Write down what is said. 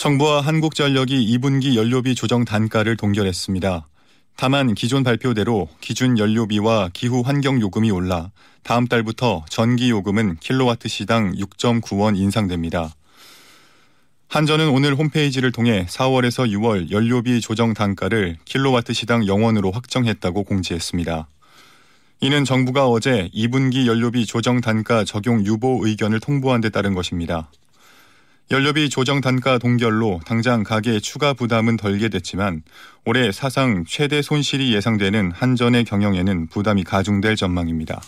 정부와 한국전력이 2분기 연료비 조정 단가를 동결했습니다. 다만 기존 발표대로 기준 연료비와 기후 환경 요금이 올라 다음 달부터 전기 요금은 킬로와트 시당 6.9원 인상됩니다. 한전은 오늘 홈페이지를 통해 4월에서 6월 연료비 조정 단가를 킬로와트 시당 0원으로 확정했다고 공지했습니다. 이는 정부가 어제 2분기 연료비 조정 단가 적용 유보 의견을 통보한 데 따른 것입니다. 연료비 조정 단가 동결로 당장 가계 추가 부담은 덜게 됐지만 올해 사상 최대 손실이 예상되는 한전의 경영에는 부담이 가중될 전망입니다.